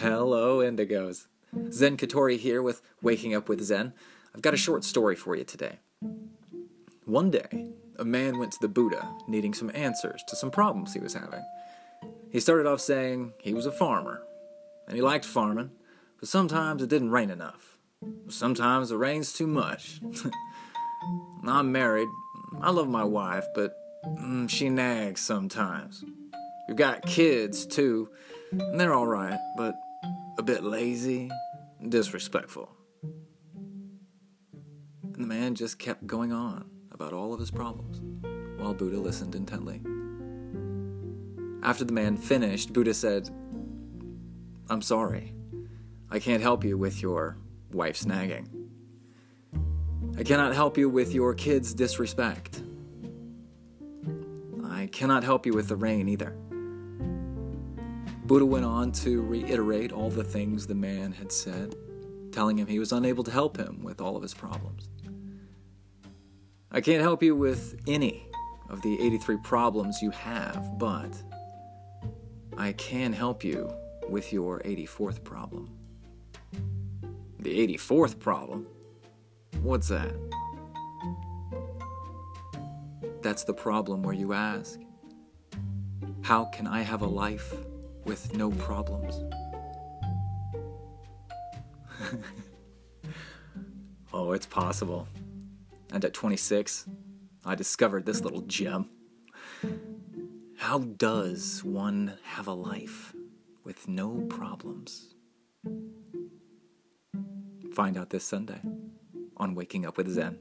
indigos. Zen Katori here with Waking Up with Zen. I've got a short story for you today. One day, a man went to the Buddha needing some answers to some problems he was having. He started off saying he was a farmer, and he liked farming, but sometimes it didn't rain enough. Sometimes it rains too much. I'm married. I love my wife, but mm, she nags sometimes. We've got kids too, and they're alright, but a bit lazy, disrespectful. And the man just kept going on about all of his problems while Buddha listened intently. After the man finished, Buddha said, I'm sorry. I can't help you with your wife's nagging. I cannot help you with your kids' disrespect. I cannot help you with the rain either. Buddha went on to reiterate all the things the man had said, telling him he was unable to help him with all of his problems. I can't help you with any of the 83 problems you have, but I can help you with your 84th problem. The 84th problem? What's that? That's the problem where you ask, How can I have a life with no problems? oh, it's possible. And at 26, I discovered this little gem. How does one have a life with no problems? Find out this Sunday on Waking Up with Zen.